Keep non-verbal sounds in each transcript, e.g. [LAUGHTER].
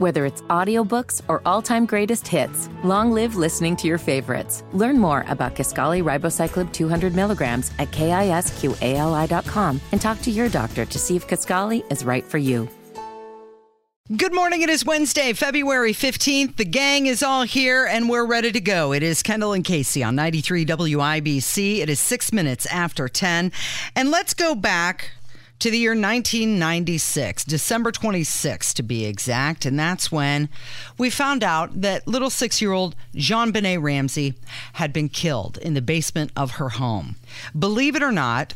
Whether it's audiobooks or all-time greatest hits, long live listening to your favorites. Learn more about Kisqali Ribociclib 200 milligrams at kisqali.com and talk to your doctor to see if Kisqali is right for you. Good morning. It is Wednesday, February 15th. The gang is all here and we're ready to go. It is Kendall and Casey on 93 WIBC. It is six minutes after 10. And let's go back to the year 1996, December 26th to be exact. And that's when we found out that little six year old JonBenét Ramsey had been killed in the basement of her home. Believe it or not,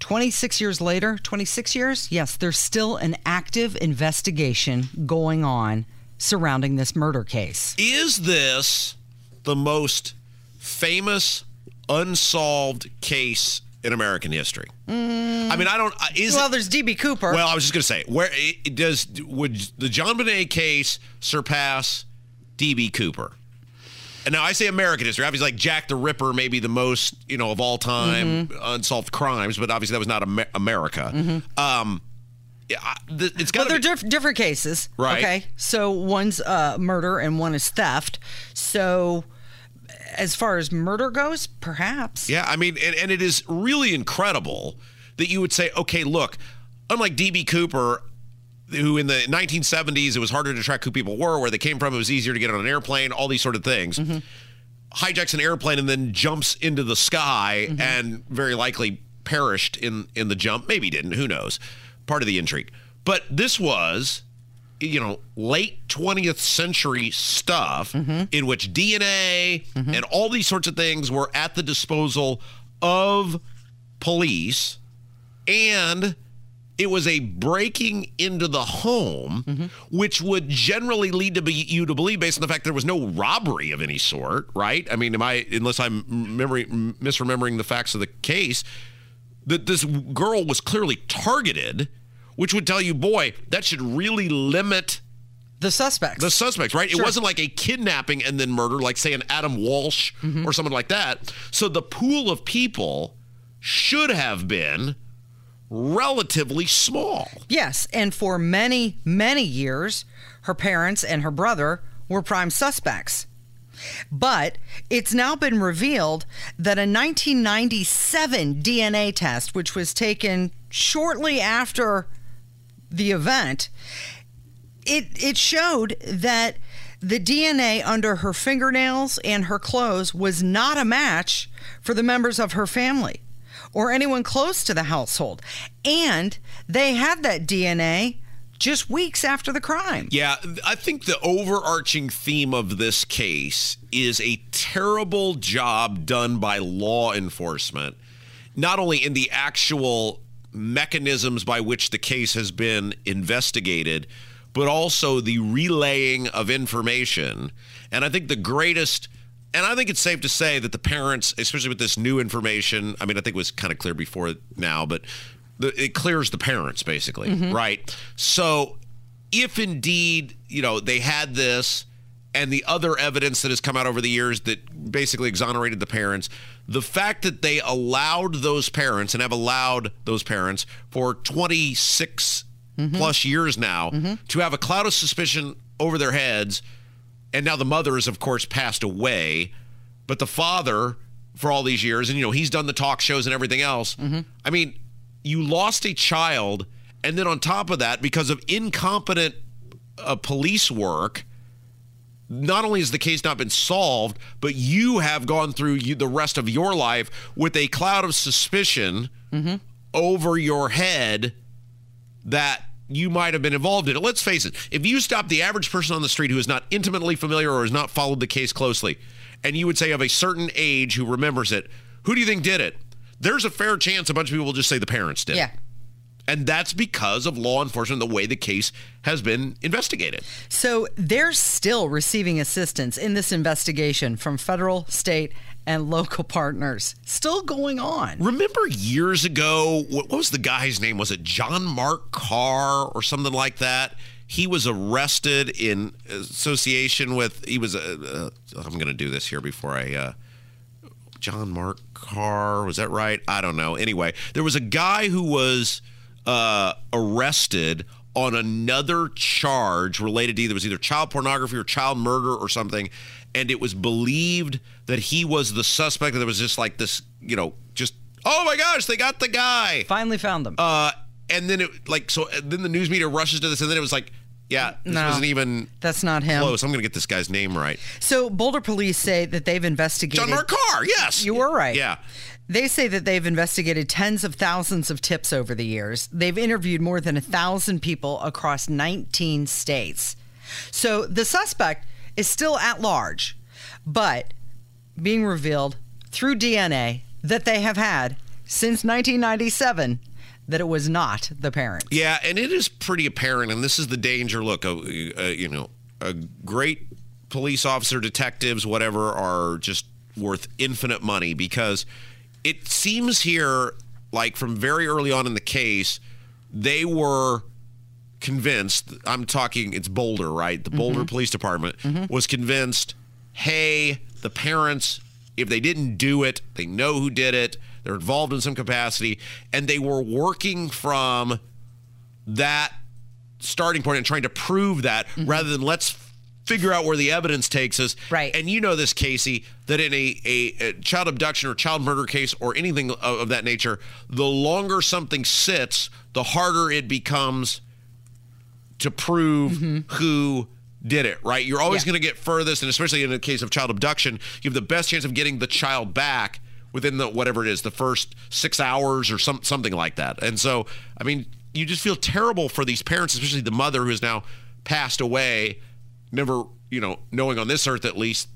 26 years later, 26 years, yes, there's still an active investigation going on surrounding this murder case. Is this the most famous unsolved case in American history? I mean, I don't. uh, Is Well, it, there's DB Cooper. well, I was just going to say, where it does would the JonBenét case surpass DB Cooper? And now I say American history. Obviously, like Jack the Ripper, maybe the most you know of all time Mm-hmm. unsolved crimes, but obviously that was not Amer- America. Um, yeah, it's got Well, they're diff- different cases. Right. Okay. So one's uh, murder and one is theft. So as far as murder goes, perhaps. Yeah, I mean, and, and it is really incredible that you would say, okay, look, unlike DB Cooper, who in the 1970s it was harder to track who people were, where they came from, it was easier to get on an airplane, all these sort of things. Mm-hmm. Hijacks an airplane and then jumps into the sky mm-hmm. and very likely perished in in the jump. Maybe didn't. Who knows? Part of the intrigue. But this was you know, late 20th century stuff mm-hmm. in which DNA mm-hmm. and all these sorts of things were at the disposal of police. And it was a breaking into the home, mm-hmm. which would generally lead to be, you to believe, based on the fact there was no robbery of any sort, right? I mean, am I, unless I'm memory, misremembering the facts of the case, that this girl was clearly targeted, which would tell you, boy, that should really limit The suspects. the suspects, right? It wasn't like a kidnapping and then murder, like say an Adam Walsh mm-hmm. or someone like that. So the pool of people should have been relatively small. yes. And for many, many years, her parents and her brother were prime suspects. But it's now been revealed that a 1997 DNA test, which was taken shortly after the event, it it showed that the DNA under her fingernails and her clothes was not a match for the members of her family or anyone close to the household. And they had that DNA just weeks after the crime. Yeah, I think the overarching theme of this case is a terrible job done by law enforcement, not only in the actual mechanisms by which the case has been investigated, but also the relaying of information. And I think the greatest. And I think it's safe to say that the parents, especially with this new information, I mean, I think it was kind of clear before now, but the, it clears the parents basically, mm-hmm. right? So if indeed, you know, they had this and the other evidence that has come out over the years that basically exonerated the parents, the fact that they allowed those parents and have allowed those parents for 26 mm-hmm. plus years now mm-hmm. to have a cloud of suspicion over their heads. And now the mother has of course passed away. But the father for all these years and you know he's done the talk shows and everything else. Mm-hmm. I mean you lost a child and then on top of that because of incompetent uh, police work not only has the case not been solved but you have gone through you, the rest of your life with a cloud of suspicion mm-hmm. over your head that you might have been involved in it. Let's face it, if you stop the average person on the street who is not intimately familiar or has not followed the case closely, and you would say of a certain age who remembers it, who do you think did it? There's a fair chance a bunch of people will just say the parents did. Yeah. it. And that's because of law enforcement, the way the case has been investigated. So they're still receiving assistance in this investigation from federal, state, and local partners. Still going on. Remember years ago, what, was the guy's name? Was it John Mark Carr or something like that? He was arrested in association with, he was, uh, uh, I'm going to do this here before I, uh, John Mark Carr, was that right? I don't know. Anyway, there was a guy who was uh, arrested on another charge related to either it was either child pornography or child murder or something, and it was believed that he was the suspect. And there was just like this, you know, just oh my gosh, they got the guy. Finally found them. Uh, and then it like so then the news media rushes to this, and then it was like, yeah, this No. wasn't even That's not him. close. I'm gonna get this guy's name right. So Boulder police say that they've investigated. John Mark Carr. Yes, You were right. Yeah. They say that they've investigated tens of thousands of tips over the years. They've interviewed more than a thousand people across 19 states. So the suspect is still at large, but being revealed through DNA that they have had since 1997 that it was not the parents. Yeah, and it is pretty apparent, and this is the danger. Look, uh, uh, you know, a great police officer, detectives, whatever, are just worth infinite money because it seems here, like from very early on in the case, they were convinced. I'm talking, it's Boulder, right? The Boulder mm-hmm. Police Department mm-hmm. was convinced, hey, the parents, if they didn't do it, they know who did it. They're involved in some capacity, and they were working from that starting point and trying to prove that mm-hmm. rather than let's figure out where the evidence takes us. Right. And you know this, Casey, that in a, a, a child abduction or child murder case or anything of, of that nature, the longer something sits, the harder it becomes to prove mm-hmm. who did it, right? You're always Yeah. going to get furthest, and especially in the case of child abduction, you have the best chance of getting the child back within the whatever it is, the first six hours or some something like that. And so, I mean, you just feel terrible for these parents, especially the mother who has now passed away, never, you know, knowing on this earth at least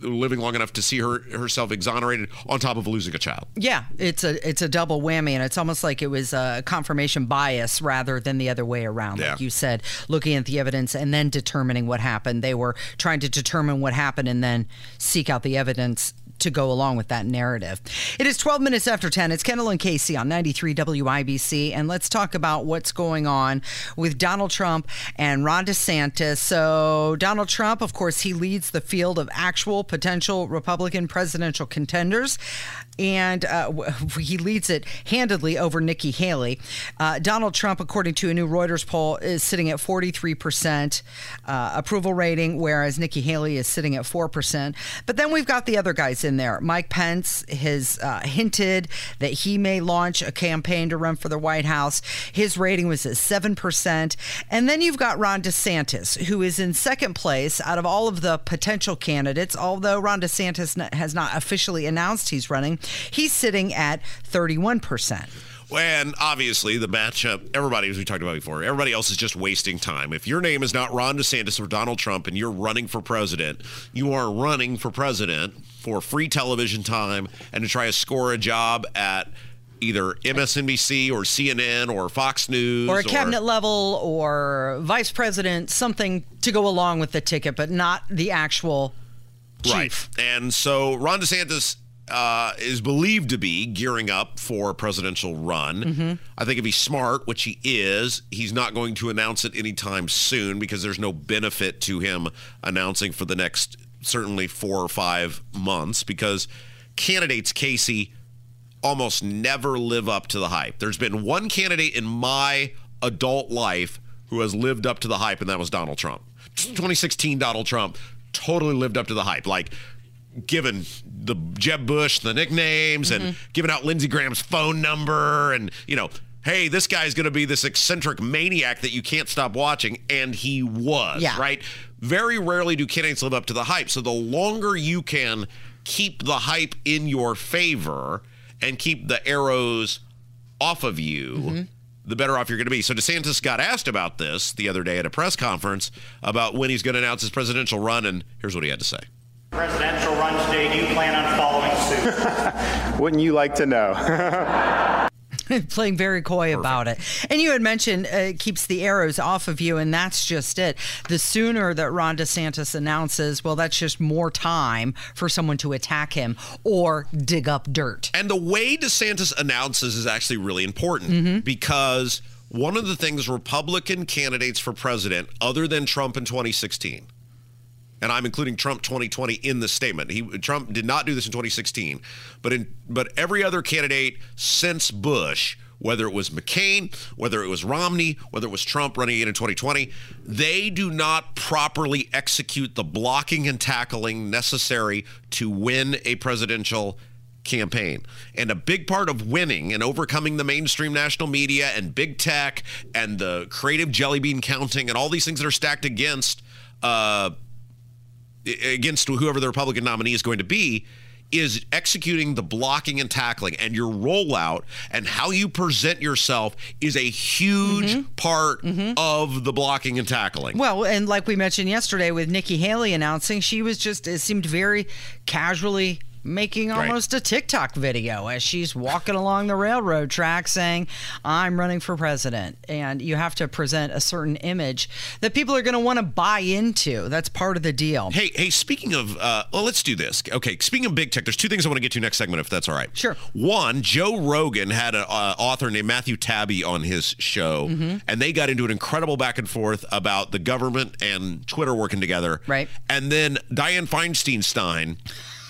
living long enough to see her herself exonerated on top of losing a child. Yeah, it's a it's a double whammy, and it's almost like it was a confirmation bias rather than the other way around. Yeah. Like you said, looking at the evidence and then determining what happened. They were trying to determine what happened and then seek out the evidence to go along with that narrative. It is 12 minutes after 10. It's Kendall and Casey on 93 WIBC, and let's talk about what's going on with Donald Trump and Ron DeSantis. So, Donald Trump, of course, he leads the field of actual potential Republican presidential contenders, and uh, [LAUGHS] he leads it handedly over Nikki Haley. Uh, Donald Trump, according to a new Reuters poll, is sitting at 43% uh, approval rating, whereas Nikki Haley is sitting at 4%. But then we've got the other guys in there. Mike Pence has uh, hinted that he may launch a campaign to run for the White House. His rating was at 7%. And then you've got Ron DeSantis, who is in second place out of all of the potential candidates, although Ron DeSantis has not officially announced he's running. He's sitting at 31%. Well and obviously, the matchup, everybody, as we talked about before, everybody else is just wasting time. If your name is not Ron DeSantis or Donald Trump and you're running for president, you are running for president for free television time and to try to score a job at either MSNBC or CNN or Fox News or a cabinet level or vice president, something to go along with the ticket, but not the actual chief. Right. And so Ron DeSantis uh, is believed to be gearing up for a presidential run. Mm-hmm. I think if he's smart, which he is, he's not going to announce it anytime soon because there's no benefit to him announcing for the next certainly four or five months because candidates, Casey, almost never live up to the hype. There's been one candidate in my adult life who has lived up to the hype, and that was Donald Trump. 2016 Donald Trump totally lived up to the hype. Like, given the Jeb Bush the nicknames and mm-hmm. giving out Lindsey Graham's phone number and, you know, hey, this guy's going to be this eccentric maniac that you can't stop watching. And he was, Yeah. right? Very rarely do candidates live up to the hype. So the longer you can keep the hype in your favor and keep the arrows off of you, mm-hmm. the better off you're going to be. So DeSantis got asked about this the other day at a press conference about when he's going to announce his presidential run. And here's what he had to say. Presidential run today, do you plan on following suit? [LAUGHS] Wouldn't you like to know? [LAUGHS] playing very coy about it. And you had mentioned uh, it keeps the arrows off of you, and that's just it. The sooner that Ron DeSantis announces, well, that's just more time for someone to attack him or dig up dirt. And the way DeSantis announces is actually really important because one of the things Republican candidates for president, other than Trump in 2016, and I'm including Trump 2020 in the statement. He Trump did not do this in 2016, but in but every other candidate since Bush whether it was McCain, whether it was Romney, whether it was Trump running again in 2020, they do not properly execute the blocking and tackling necessary to win a presidential campaign. And a big part of winning and overcoming the mainstream national media and big tech and the creative jelly bean counting and all these things that are stacked against uh, against whoever the Republican nominee is going to be is executing the blocking and tackling and your rollout and how you present yourself is a huge mm-hmm. part mm-hmm. of the blocking and tackling. Well, and like we mentioned yesterday with Nikki Haley announcing, she was just it seemed very casually making almost right. a TikTok video as she's walking along the railroad track saying, I'm running for president. And you have to present a certain image that people are going to want to buy into. That's part of the deal. Hey, hey, speaking of, uh, well, let's do this. Okay, speaking of big tech, there's two things I want to get to next segment, if that's all right. Sure. One, Joe Rogan had an uh, author named Matthew Taibbi on his show, mm-hmm. and they got into an incredible back and forth about the government and Twitter working together. Right. And then Dianne Feinstein Stein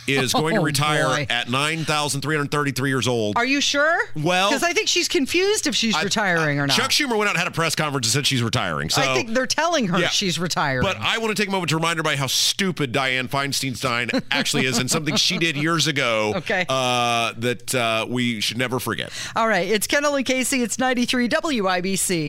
is going to oh, retire oh, at 9,333 years old. Are you sure? Well, because I think she's confused if she's I, retiring I, or not. Chuck Schumer went out and had a press conference and said she's retiring. So I think they're telling her yeah, she's retiring. But I want to take a moment to remind everybody how stupid Dianne Feinstein [LAUGHS] actually is and something she did years ago okay. uh, that uh, we should never forget. All right. It's Kendall and Casey. It's 93 WIBC.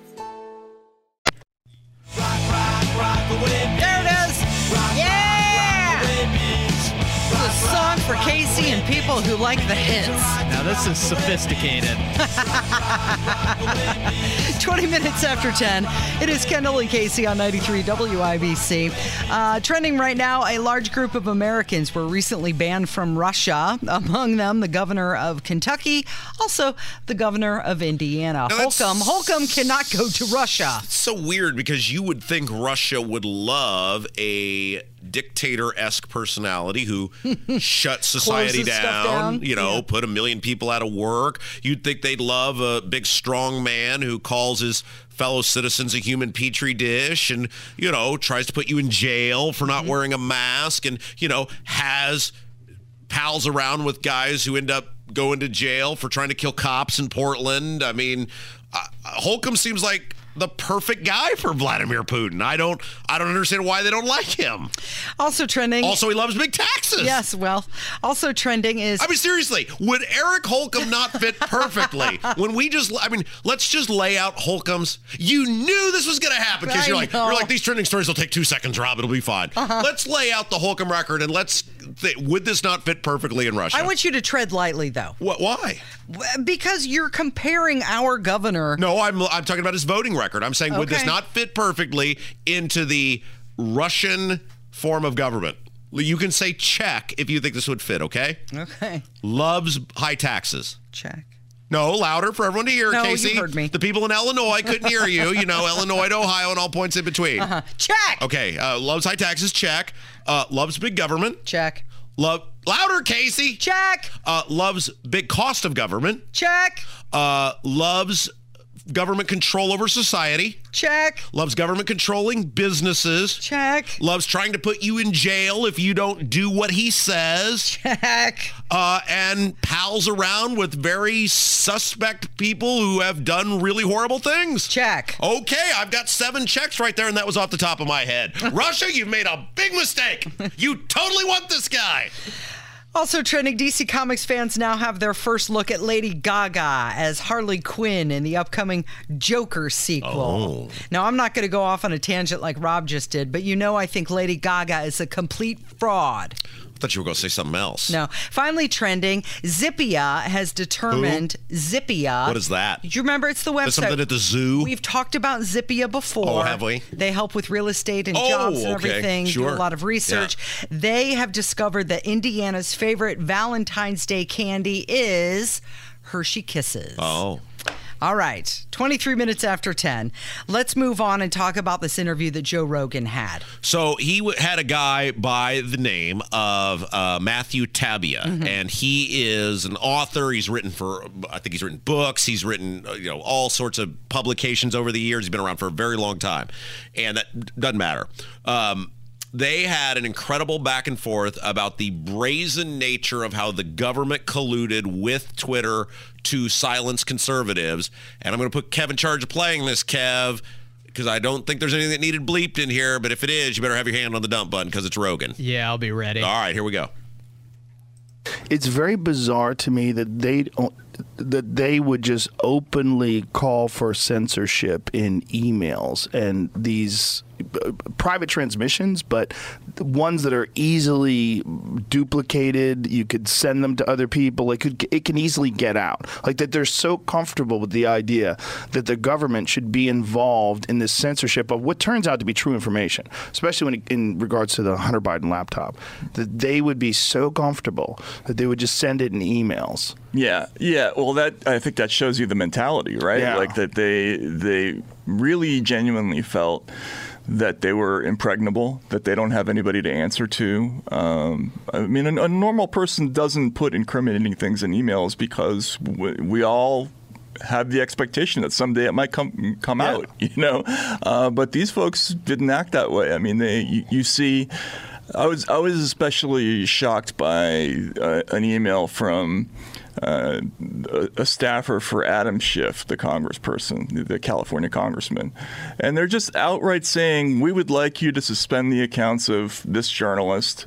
People who like the hits. Now, this is sophisticated. [LAUGHS] 20 minutes after 10. It is Kendall and Casey on 93 WIBC. Uh, trending right now, a large group of Americans were recently banned from Russia. Among them, the governor of Kentucky, also the governor of Indiana. Holcomb. Holcomb cannot go to Russia. It's so weird because you would think Russia would love a dictator esque personality who [LAUGHS] shut society down, down, you know, yeah. put a million people out of work. You'd think they'd love a big, strong man who calls his fellow citizens a human petri dish and, you know, tries to put you in jail for not mm-hmm. wearing a mask and, you know, has pals around with guys who end up going to jail for trying to kill cops in Portland. I mean, uh, Holcomb seems like the perfect guy for Vladimir Putin. I don't I don't understand why they don't like him. Also trending. Also he loves big taxes. Yes, well, also trending is I mean seriously, would Eric Holcomb not fit perfectly [LAUGHS] when we just I mean, let's just lay out Holcomb's you knew this was going to happen because you're like know. you're like these trending stories will take 2 seconds, Rob, it'll be fine. Uh-huh. Let's lay out the Holcomb record and let's th- would this not fit perfectly in Russia? I want you to tread lightly though. What why? Because you're comparing our governor No, I'm I'm talking about his voting record. I'm saying, okay. would this not fit perfectly into the Russian form of government? You can say check if you think this would fit, okay? Okay. Loves high taxes. Check. No, louder for everyone to hear, no, Casey. You heard me. The people in Illinois couldn't hear you. You know, [LAUGHS] Illinois to Ohio and all points in between. Uh-huh. Check. Okay. Uh, loves high taxes. Check. Uh, loves big government. Check. Love louder, Casey. Check. Uh, loves big cost of government. Check. Uh, loves government control over society. Check. Loves government controlling businesses. Check. Loves trying to put you in jail if you don't do what he says. Check. Uh, and pals around with very suspect people who have done really horrible things. Check. Okay, I've got seven checks right there, and that was off the top of my head. [LAUGHS] Russia, you've made a big mistake. You totally want this guy. Also trending, DC Comics fans now have their first look at Lady Gaga as Harley Quinn in the upcoming Joker sequel. Oh. Now, I'm not going to go off on a tangent like Rob just did, but you know I think Lady Gaga is a complete fraud thought you were going to say something else. No. Finally, trending, Zippia has determined Who? Zippia. What is that? Do you remember? It's the website. something at the zoo. We've talked about Zippia before. Oh, have we? They help with real estate and oh, jobs and okay. everything. Sure. Do a lot of research. Yeah. They have discovered that Indiana's favorite Valentine's Day candy is Hershey Kisses. Oh. All right, 23 minutes after 10. Let's move on and talk about this interview that Joe Rogan had. So he w- had a guy by the name of uh, Matthew Taibbi, and he is an author. He's written for, I think he's written books. He's written, uh, you know, all sorts of publications over the years. He's been around for a very long time, and that doesn't matter. Um, they had an incredible back and forth about the brazen nature of how the government colluded with Twitter to silence conservatives. And I'm going to put Kev in charge of playing this, Kev, because I don't think there's anything that needed bleeped in here. But if it is, you better have your hand on the dump button because it's Rogan. Yeah, I'll be ready. All right, here we go. it's very bizarre to me that they that they would just openly call for censorship in emails and these private transmissions but ones that are easily duplicated you could send them to other people it could it can easily get out like that they're so comfortable with the idea that the government should be involved in this censorship of what turns out to be true information especially when in regards to the Hunter Biden laptop that they would be so comfortable that they would just send it in emails Yeah, yeah. Well, that I think that shows you the mentality, right? Yeah. Like that they they really genuinely felt that they were impregnable, that they don't have anybody to answer to. Um, I mean, a, a normal person doesn't put incriminating things in emails because we, we all have the expectation that someday it might come come Yeah. out, [LAUGHS] you know. Uh, but these folks didn't act that way. I mean, they you, you see. I was I was especially shocked by uh, an email from uh, a, staffer for Adam Schiff, the congressperson, the California congressman, and they're just outright saying we would like you to suspend the accounts of this journalist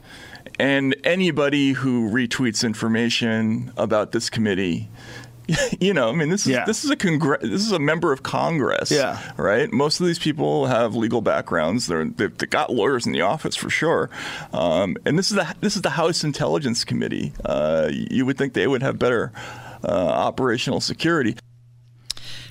and anybody who retweets information about this committee. [LAUGHS] You know, I mean, this is Yeah. this is a congre- this is a member of Congress, Yeah. right? Most of these people have legal backgrounds. They're they've, they've got lawyers in the office for sure. Um, and this is the this is the House Intelligence Committee. Uh, you would think they would have better uh, operational security.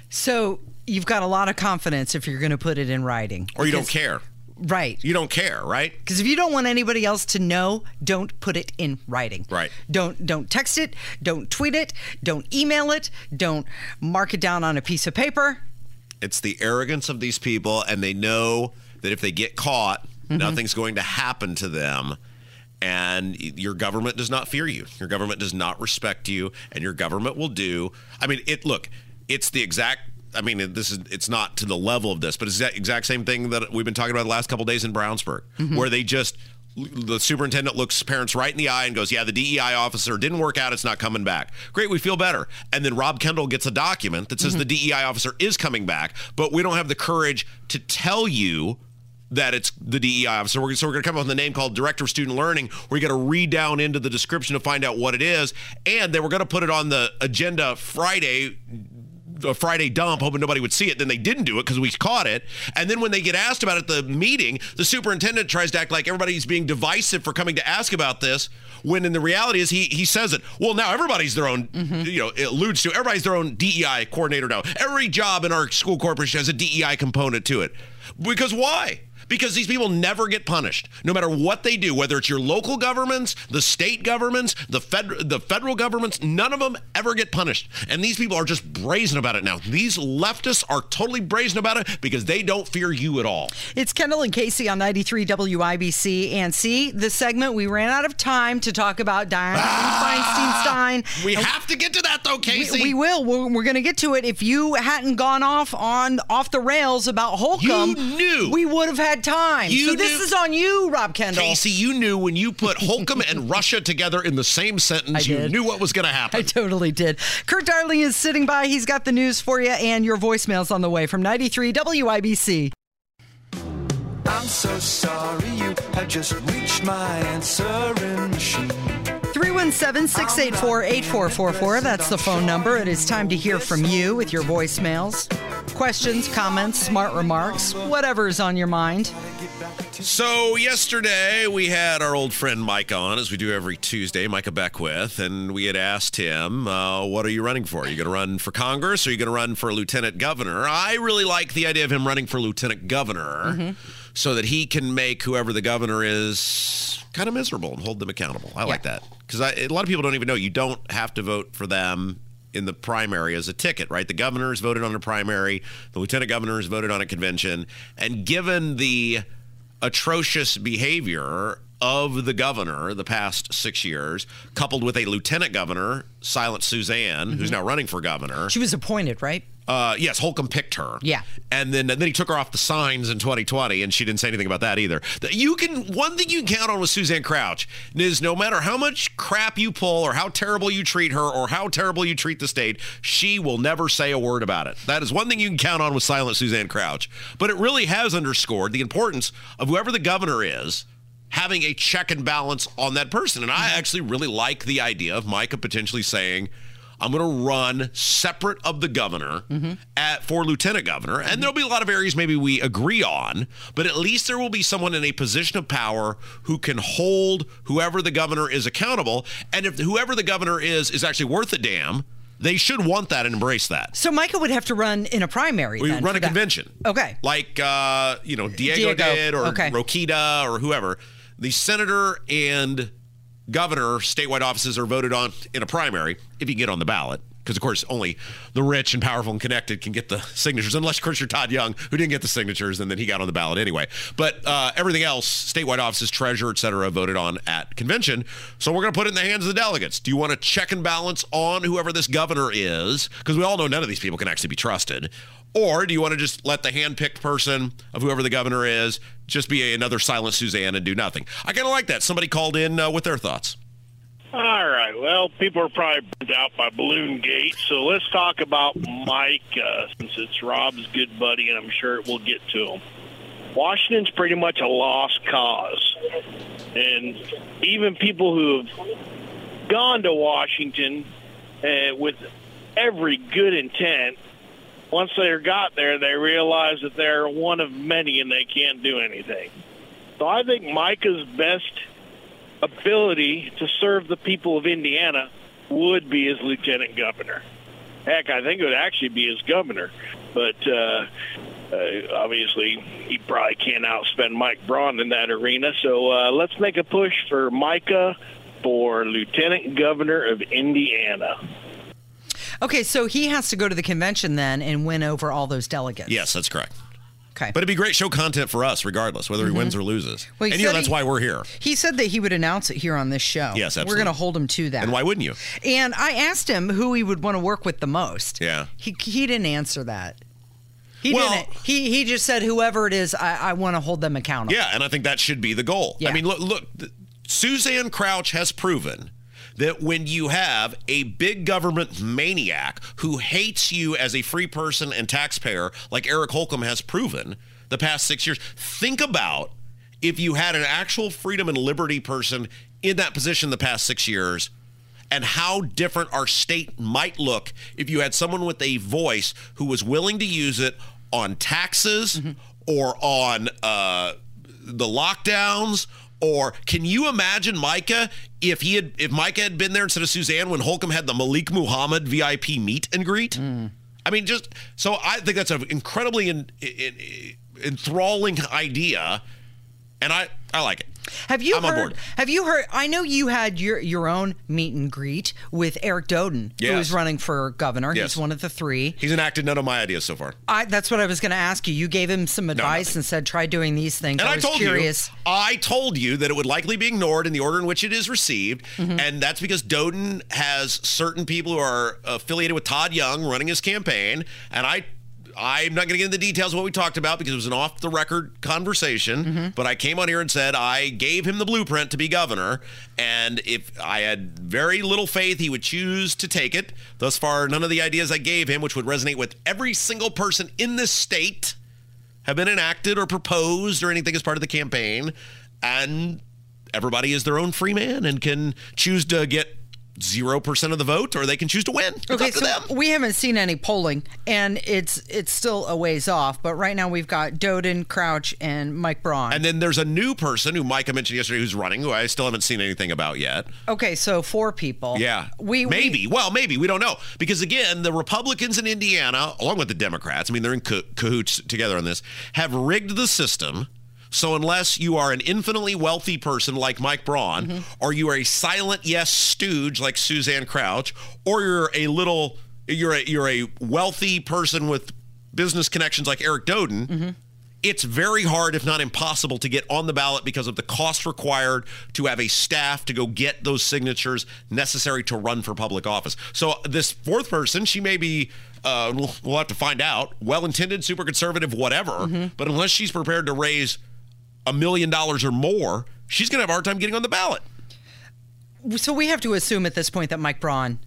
So you've got a lot of confidence if you're going to put it in writing. Or you don't care. Right. You don't care, right? Because if you don't want anybody else to know, don't put it in writing. Right. Don't don't text it. Don't tweet it. Don't email it. Don't mark it down on a piece of paper. It's the arrogance of these people, and they know that if they get caught, mm-hmm. nothing's going to happen to them. And your government does not fear you. Your government does not respect you, and your government will do. I mean, it. Look, it's the exact. I mean, this is. It's not to the level of this, but it's the exact same thing that we've been talking about the last couple days in Brownsburg, mm-hmm. where they just. The superintendent looks parents right in the eye and goes, "Yeah, the DEI officer didn't work out. It's not coming back. Great, we feel better." And then Rob Kendall gets a document that says mm-hmm. the DEI officer is coming back, but we don't have the courage to tell you that it's the DEI officer. We're, so we're going to come up with a name called Director of Student Learning, We're going to read down into the description to find out what it is, and then we're going to put it on the agenda Friday. A Friday dump, hoping nobody would see it. Then they didn't do it because we caught it. And then when they get asked about it at the meeting, the superintendent tries to act like everybody's being divisive for coming to ask about this. When in the reality is he he says it. Well, now everybody's their own. Mm-hmm. You know, it alludes to everybody's their own DEI coordinator now. Every job in our school corporation has a DEI component to it. Because why? Because these people never get punished, no matter what they do. Whether it's your local governments, the state governments, the fed, the federal governments, none of them ever get punished. And these people are just brazen about it now. These leftists are totally brazen about it because they don't fear you at all. It's Kendall and Casey on 93 WIBC. And see, the segment, we ran out of time to talk about Dianne ah, Feinstein Stein. We have to get to that though, Casey. We, we will. We're, we're going to get to it. If you hadn't gone off on off the rails about Holcomb, You knew. we would have had time. You so this knew. is on you, Rob Kendall. Casey, you knew when you put Holcomb and Russia together in the same sentence, you knew what was going to happen. I totally did. Kurt Darling is sitting by. He's got the news for you and your voicemails on the way from 93 WIBC. I'm so sorry you have just reached my answering machine. 317 684 8444. That's the phone number. It is time to hear from you with your voicemails, questions, comments, smart remarks, whatever is on your mind. So yesterday we had our old friend Mike on, as we do every Tuesday, Micah Beckwith, and we had asked him, uh, "What are you running for? Are you going to run for Congress? Or are you going to run for lieutenant governor?" I really like the idea of him running for lieutenant governor, so that he can make whoever the governor is kind of miserable and hold them accountable. I like that because a lot of people don't even know you don't have to vote for them in the primary as a ticket, right? The governors voted on a primary, the lieutenant governors voted on a convention, and given the atrocious behavior of the governor the past six years, coupled with a lieutenant governor, Silent Suzanne, who's mm-hmm. now running for governor. She was appointed, right? Uh, yes, Holcomb picked her. Yeah. and then and then he took her off the signs in 2020, and she didn't say anything about that either. You can one thing you can count on with Suzanne Crouch is no matter how much crap you pull, or how terrible you treat her, or how terrible you treat the state, she will never say a word about it. That is one thing you can count on with silent Suzanne Crouch. But it really has underscored the importance of whoever the governor is having a check and balance on that person. And I actually really like the idea of Micah potentially saying, I'm going to run separate of the governor at for lieutenant governor, and there'll be a lot of areas maybe we agree on, but at least there will be someone in a position of power who can hold whoever the governor is accountable. And if whoever the governor is is actually worth a damn, they should want that and embrace that. So Micah would have to run in a primary. We then run a that. convention. Okay. Like uh, you know, Diego, Diego, did or okay. Rokita or whoever. The senator and governor statewide offices are voted on in a primary if you get on the ballot. Because of course, only the rich and powerful and connected can get the signatures, unless of course you're Todd Young, who didn't get the signatures, and then he got on the ballot anyway. But uh, everything else, statewide offices, treasurer, et cetera, voted on at convention. So we're going to put it in the hands of the delegates. Do you want to check and balance on whoever this governor is? Because we all know none of these people can actually be trusted. Or do you want to just let the hand-picked person of whoever the governor is just be another silent Suzanne and do nothing? I kind of like that. Somebody called in uh, with their thoughts. All right. Well, people are probably burned out by Balloon Gate, so let's talk about Mike, uh, since it's Rob's good buddy, and I'm sure it will get to him. Washington's pretty much a lost cause, and even people who have gone to Washington uh, with every good intent, once they got there, they realize that they're one of many and they can't do anything. So I think Micah's best ability to serve the people of Indiana would be as lieutenant governor. Heck, I think it would actually be as governor. But uh, uh, obviously, he probably can't outspend Mike Braun in that arena. So uh, let's make a push for Micah for lieutenant governor of Indiana. Okay, so he has to go to the convention then and win over all those delegates. Yes, that's correct. Okay. But it'd be great show content for us, regardless, whether he mm-hmm. wins or loses. Well, he and you know said that's he- why we're here. He said that he would announce it here on this show. Yes, absolutely. We're going to hold him to that. And why wouldn't you? And I asked him who he would want to work with the most. Yeah. He he didn't answer that. He Well- didn't. He he just said whoever it is, I, I want to hold them accountable. Yeah, and I think that should be the goal. Yeah. I mean, look, look, th- Suzanne Crouch has proven that when you have a big government maniac who hates you as a free person and taxpayer, like Eric Holcomb has proven the past six years, think about if you had an actual freedom and liberty person in that position the past six years and how different our state might look if you had someone with a voice who was willing to use it on taxes or on uh, the lockdowns or can you imagine Micah if he had if Micah had been there instead of Suzanne when Holcomb had the Malik Muhammad VIP meet and greet? I mean, just so I think that's an incredibly in, in, enthralling idea, and I I like it. Have you I'm on heard? board. Have you heard? I know you had your your own meet and greet with Eric Doden, who Yes. is running for governor. Yes. He's one of the three. He's enacted none of my ideas so far. I, that's what I was going to ask you. You gave him some advice nothing. and said, "Try doing these things." And I, was told curious. you, I told you that it would likely be ignored in the order in which it is received, Mm-hmm. and that's because Doden has certain people who are affiliated with Todd Young running his campaign, and I. I'm not going to get into the details of what we talked about because it was an off the record conversation. Mm-hmm. But I came on here and said I gave him the blueprint to be governor. And if I had very little faith he would choose to take it, thus far, none of the ideas I gave him, which would resonate with every single person in this state, have been enacted or proposed or anything as part of the campaign. And everybody is their own free man and can choose to get 0% of the vote or they can choose to win. It's Okay, so them. we haven't seen any polling, and it's it's still a ways off. But right now we've got Doden, Crouch, and Mike Braun. And then there's a new person who Micah mentioned yesterday who's running, who I still haven't seen anything about yet. okay, so four people. Yeah. we maybe. we- well, maybe. We don't know. Because again, the Republicans in Indiana, along with the Democrats, I mean, they're in cahoots together on this, have rigged the system. So unless you are an infinitely wealthy person like Mike Braun, Mm-hmm. or you are a silent yes stooge like Suzanne Crouch, or you're a little you're a you're a wealthy person with business connections like Eric Doden, Mm-hmm. it's very hard, if not impossible, to get on the ballot because of the cost required to have a staff to go get those signatures necessary to run for public office. So this fourth person, she may be. Uh, we'll, we'll have to find out. Well-intended, super conservative, whatever. Mm-hmm. But unless she's prepared to raise a million dollars or more, she's going to have a hard time getting on the ballot. So we have to assume at this point that Mike Braun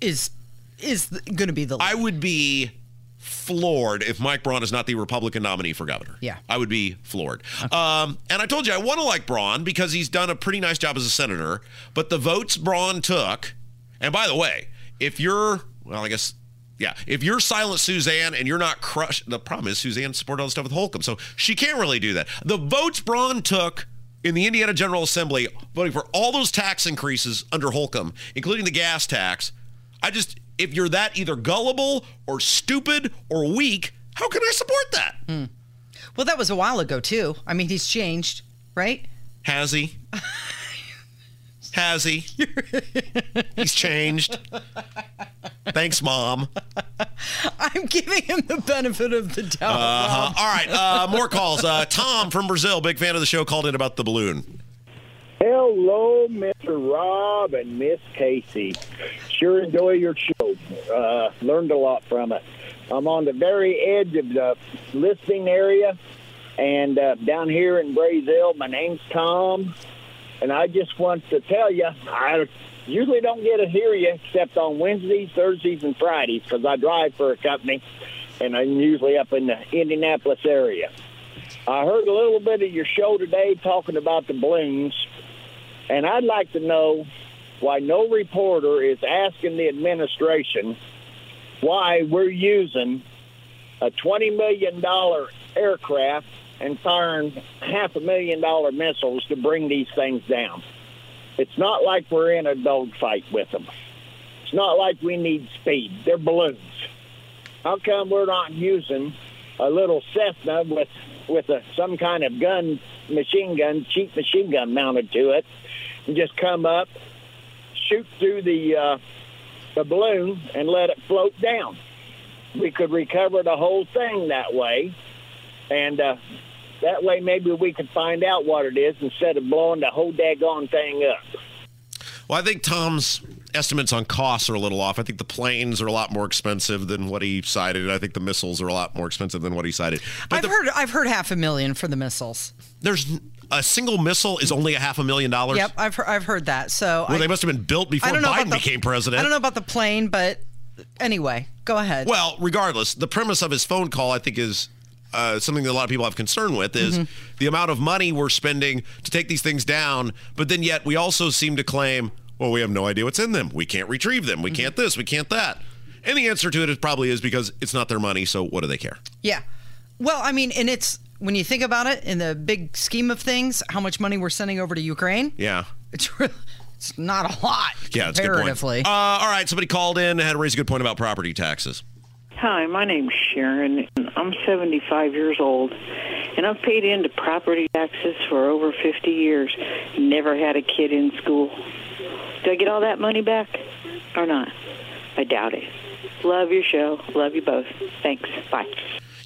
is is going to be the. I would be floored if Mike Braun is not the Republican nominee for governor. Yeah. I would be floored. Um, and I told you I want to like Braun because he's done a pretty nice job as a senator. But the votes Braun took, and by the way, if you're, well, I guess, yeah, if you're Silent Suzanne and you're not crushed, the problem is Suzanne supported all the stuff with Holcomb, so she can't really do that. The votes Braun took in the Indiana General Assembly, voting for all those tax increases under Holcomb, including the gas tax, I just, if you're that either gullible or stupid or weak, how can I support that? Hmm. well, that was a while ago too. I mean, he's changed, right? Has he? [LAUGHS] Has he? [LAUGHS] He's changed. Thanks, Mom. I'm giving him the benefit of the doubt. Uh-huh. All right, uh, more calls. Uh, Tom from Brazil, big fan of the show, called in about the balloon. Hello, Mr. Rob and Miss Casey. Sure enjoy your show. Uh, learned a lot from it. I'm on the very edge of the listening area, and uh, down here in Brazil, my name's Tom, and I just want to tell you, I usually don't get to hear you except on Wednesdays, Thursdays, and Fridays because I drive for a company, and I'm usually up in the Indianapolis area. I heard a little bit of your show today talking about the balloons, and I'd like to know why no reporter is asking the administration why we're using a $20 million aircraft and firing half a million dollar missiles to bring these things down. It's not like we're in a dogfight with them. It's not like we need speed. They're balloons. How come we're not using a little Cessna with with a, some kind of gun, machine gun, cheap machine gun mounted to it, and just come up, shoot through the uh, the balloon, and let it float down? We could recover the whole thing that way, and uh, that way maybe we could find out what it is instead of blowing the whole daggone thing up. Well, I think Tom's estimates on costs are a little off. I think the planes are a lot more expensive than what he cited. I think the missiles are a lot more expensive than what he cited. But I've the- heard I've heard half a million for the missiles. there's a single missile is only a half a million dollars. Yep, I've heard, I've heard that. So Well, I, they must have been built before I don't know Biden the- became president. I don't know about the plane, but anyway, go ahead. Well, regardless, the premise of his phone call, I think, is uh, something that a lot of people have concern with is Mm-hmm. the amount of money we're spending to take these things down, but then yet we also seem to claim, well, we have no idea what's in them. We can't retrieve them. Mm-hmm. We can't this. We can't that. And the answer to it is probably is because it's not their money. So what do they care? Yeah. Well, I mean, and it's when you think about it in the big scheme of things, how much money we're sending over to Ukraine, Yeah. it's [LAUGHS] really, it's not a lot Yeah, it's a good point. comparatively. Uh, all right. Somebody called in and had to raise a good point about property taxes. Hi, my name's Sharon. I'm 75 years old, and I've paid into property taxes for over 50 years. Never had a kid in school. Do I get all that money back or not? I doubt it. Love your show. Love you both. Thanks. Bye.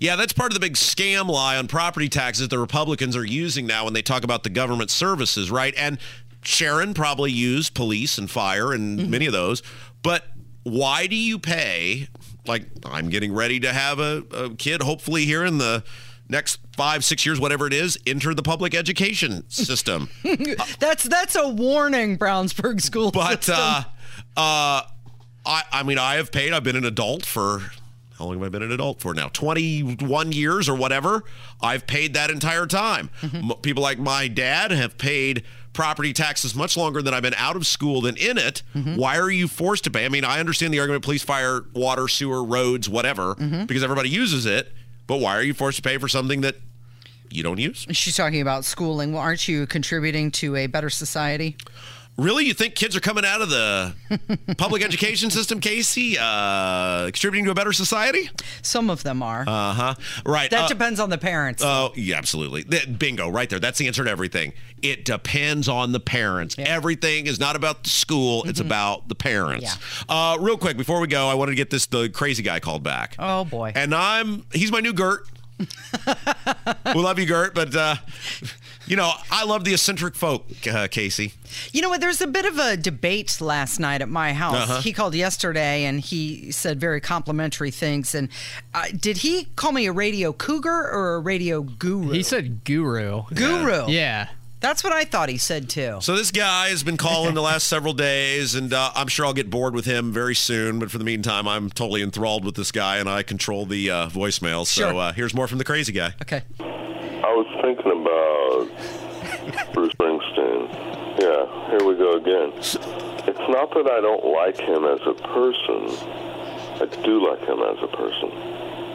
Yeah, that's part of the big scam lie on property taxes the Republicans are using now when they talk about the government services, right? And Sharon probably used police and fire and mm-hmm. many of those. But why do you pay? Like, I'm getting ready to have a, a kid, hopefully, here in the next five, six years, whatever it is, enter the public education system. [LAUGHS] that's that's a warning, Brownsburg School But System. uh, uh, I, I mean, I have paid. I've been an adult for how long have I been an adult for now? Twenty-one years or whatever. I've paid that entire time. Mm-hmm. M- People like my dad have paid property taxes much longer than I've been out of school than in it. Mm-hmm. Why are you forced to pay? I mean, I understand the argument: police, fire, water, sewer, roads, whatever, mm-hmm. because everybody uses it. But why are you forced to pay for something that you don't use? She's talking about schooling. Well, aren't you contributing to a better society? Really? You think kids are coming out of the [LAUGHS] public education system, Casey, uh, contributing to a better society? Some of them are. Uh huh. Right. that uh, depends on the parents. Oh, yeah, absolutely. Bingo, right there. That's the answer to everything. It depends on the parents. Everything is not about the school, it's about the parents. Uh, real quick, before we go, I wanted to get this the crazy guy called back. oh boy. And I'm, he's my new Gert. [LAUGHS] we love you, Gert, but, uh, you know, I love the eccentric folk, uh, Casey. You know what? There's a bit of a debate last night at my house. Uh-huh. He called yesterday and he said very complimentary things. And uh, did he call me a radio cougar or a radio guru? He said guru. Guru. Yeah. That's what I thought he said too. So this guy has been calling the [LAUGHS] last several days, and uh, I'm sure I'll get bored with him very soon. But for the meantime, I'm totally enthralled with this guy, and I control the uh, voicemail. So Sure. uh, here's more from the crazy guy. Okay. I was thinking about Bruce Springsteen. Yeah, here we go again. It's not that I don't like him as a person. I do like him as a person.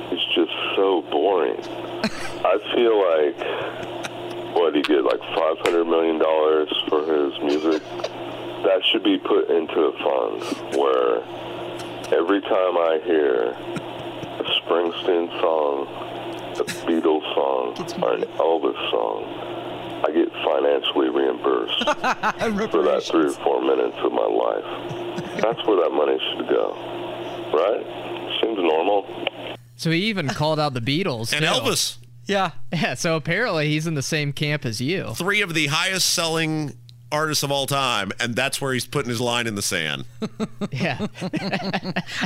He's just so boring. I feel like, what, he get like $500 million for his music? That should be put into a fund where every time I hear a Springsteen song, a Beatles song, or an Elvis song, I get financially reimbursed [LAUGHS] for that three or four minutes of my life. That's where that money should go, right? Seems normal. So he even called out the Beatles And too. Elvis. Yeah. [LAUGHS] Yeah. So apparently he's in the same camp as you. Three of the highest selling artists of all time, and that's where he's putting his line in the sand. [LAUGHS] Yeah. [LAUGHS]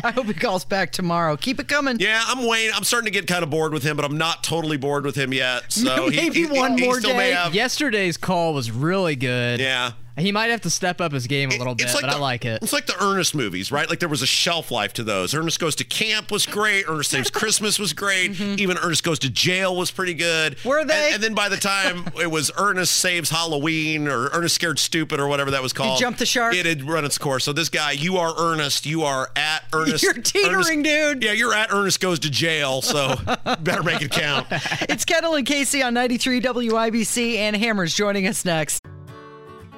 I hope he calls back tomorrow. Keep it coming. Yeah, I'm waiting. I'm starting to get kind of bored with him, but I'm not totally bored with him yet. So he- Maybe he, he- one he more day. have- Yesterday's call was really good. Yeah. He might have to step up his game a little bit, like but the, I like it. It's like the Ernest movies, right? Like there was a shelf life to those. Ernest Goes to Camp was great. Ernest Saves [LAUGHS] Christmas was great. Even Ernest Goes to Jail was pretty good. Mm-hmm. Were they? And, and then by the time it was Ernest Saves Halloween or Ernest Scared Stupid or whatever that was called, jumped the shark? It had run its course. So this guy, you are Ernest. You are at [LAUGHS] Ernest. You're teetering, Ernest- Yeah, you're at Ernest Goes to Jail. So [LAUGHS] better make it count. It's Kendall and Casey on 93 WIBC, and Hammers joining us next.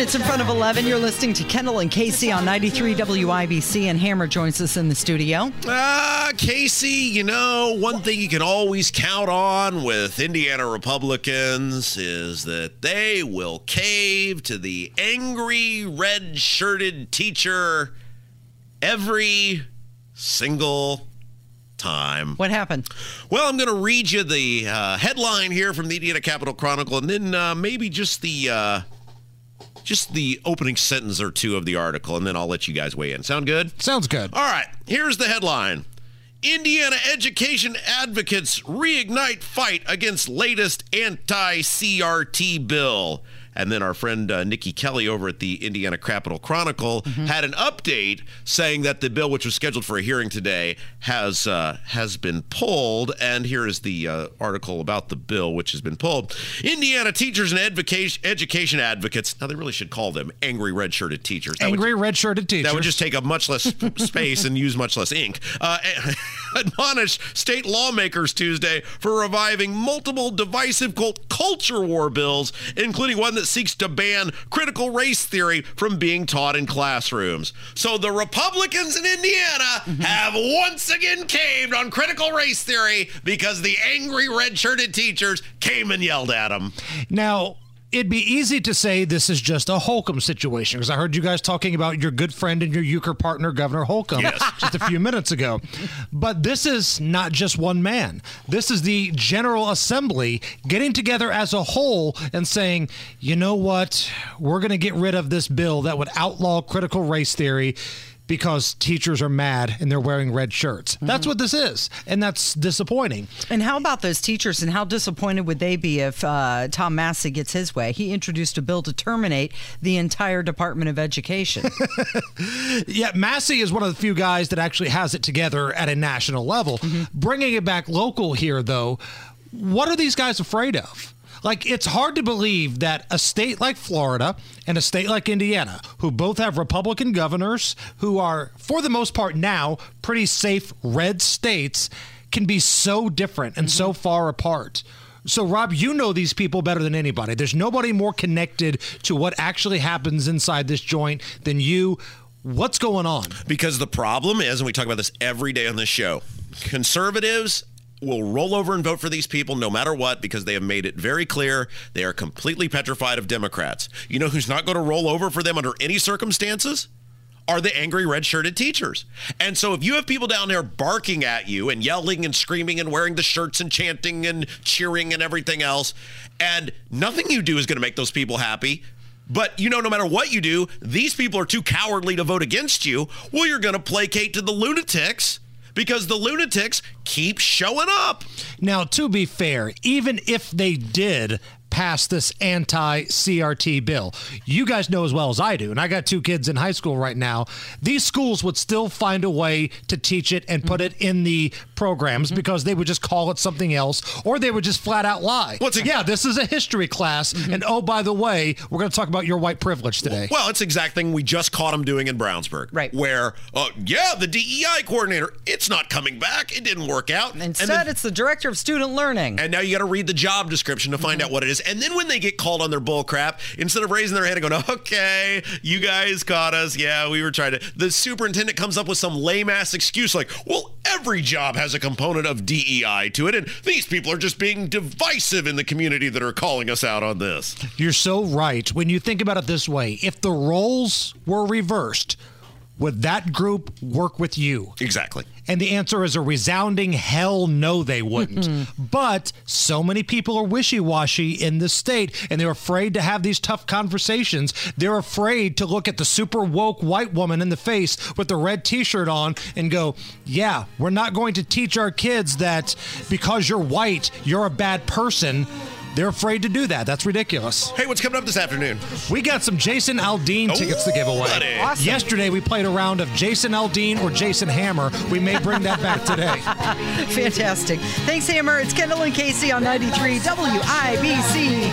Minutes in front of 11. You're listening to Kendall and Casey on 93 WIBC, and Hammer joins us in the studio. Ah, Casey, you know, one thing you can always count on with Indiana Republicans is that they will cave to the angry red shirted teacher every single time. What happened? Well, I'm going to read you the uh, headline here from the Indiana Capital Chronicle, and then uh, maybe just the uh, just the opening sentence or two of the article, and then I'll let you guys weigh in. Sound good? Sounds good. All right. Here's the headline: Indiana education advocates reignite fight against latest anti-CRT bill. And then our friend uh, Niki Kelly over at the Indiana Capital Chronicle had an update saying that the bill, which was scheduled for a hearing today, has uh, has been pulled. And here is the uh, article about the bill, which has been pulled. Indiana teachers and education education advocates. Now they really should call them angry red shirted teachers. That would- Angry red shirted teachers. that would just take up much less [LAUGHS] space and use much less ink. Uh, [LAUGHS] admonished state lawmakers Tuesday for reviving multiple divisive quote, culture war bills, including one that seeks to ban critical race theory from being taught in classrooms. So the Republicans in Indiana mm-hmm. have once again caved on critical race theory because the angry red shirted teachers came and yelled at them. Now, it'd be easy to say this is just a Holcomb situation because I heard you guys talking about your good friend and your euchre partner, Governor Holcomb, Yes. [LAUGHS] just a few minutes ago. But this is not just one man. This is the General Assembly getting together as a whole and saying, you know what? We're going to get rid of this bill that would outlaw critical race theory. Because teachers are mad and they're wearing red shirts. That's what this is. And that's disappointing. And how about those teachers? And how disappointed would they be if uh, Tom Massie gets his way? He introduced a bill to terminate the entire Department of Education. [LAUGHS] Yeah, Massie is one of the few guys that actually has it together at a national level. Bringing it back local here, though, what are these guys afraid of? Like, it's hard to believe that a state like Florida and a state like Indiana, who both have Republican governors, who are, for the most part now, pretty safe red states, can be so different and so mm-hmm. far apart. So, Rob, you know these people better than anybody. There's nobody more connected to what actually happens inside this joint than you. What's going on? Because the problem is, and we talk about this every day on this show, conservatives will roll over and vote for these people no matter what because they have made it very clear they are completely petrified of Democrats. You know who's not going to roll over for them under any circumstances? Are the angry red shirted teachers. And so if you have people down there barking at you and yelling and screaming and wearing the shirts and chanting and cheering and everything else, and nothing you do is going to make those people happy, but you know, no matter what you do, these people are too cowardly to vote against you. Well, you're going to placate to the lunatics because the lunatics keep showing up. Now, to be fair, even if they did pass this anti CRT bill, you guys know as well as I do, and I got two kids in high school right now, these schools would still find a way to teach it and put mm-hmm. it in the programs mm-hmm. because they would just call it something else or they would just flat out lie. What's it? Yeah, this is a history class, mm-hmm. and oh, by the way, we're going to talk about your white privilege today. Well, it's the exact thing we just caught them doing in Brownsburg. Right. Where, uh, yeah, the DEI coordinator, it's not coming back. It didn't work out. And instead, then- it's the director of student learning. and now you got to read the job description to find mm-hmm. out what it is. And then when they get called on their bull crap, instead of raising their hand and going, okay, you guys caught us. Yeah, we were trying to. The superintendent comes up with some lame ass excuse like, well, every job has a component of DEI to it. And these people are just being divisive in the community that are calling us out on this. You're so right. When you think about it this way, if the roles were reversed, would that group work with you? Exactly. And the answer is a resounding hell no, they wouldn't. but so many people are wishy washy in this state and they're afraid to have these tough conversations. They're afraid to look at the super woke white woman in the face with the red t shirt on and go, Yeah, we're not going to teach our kids that because you're white, you're a bad person. They're afraid to do that. That's ridiculous. Hey, what's coming up this afternoon? We got some Jason Aldean tickets to give away. Awesome. Yesterday, we played a round of Jason Aldean or Jason Hammer. We may bring that back today. [LAUGHS] Fantastic. Thanks, Hammer. It's Kendall and Casey on 93 WIBC.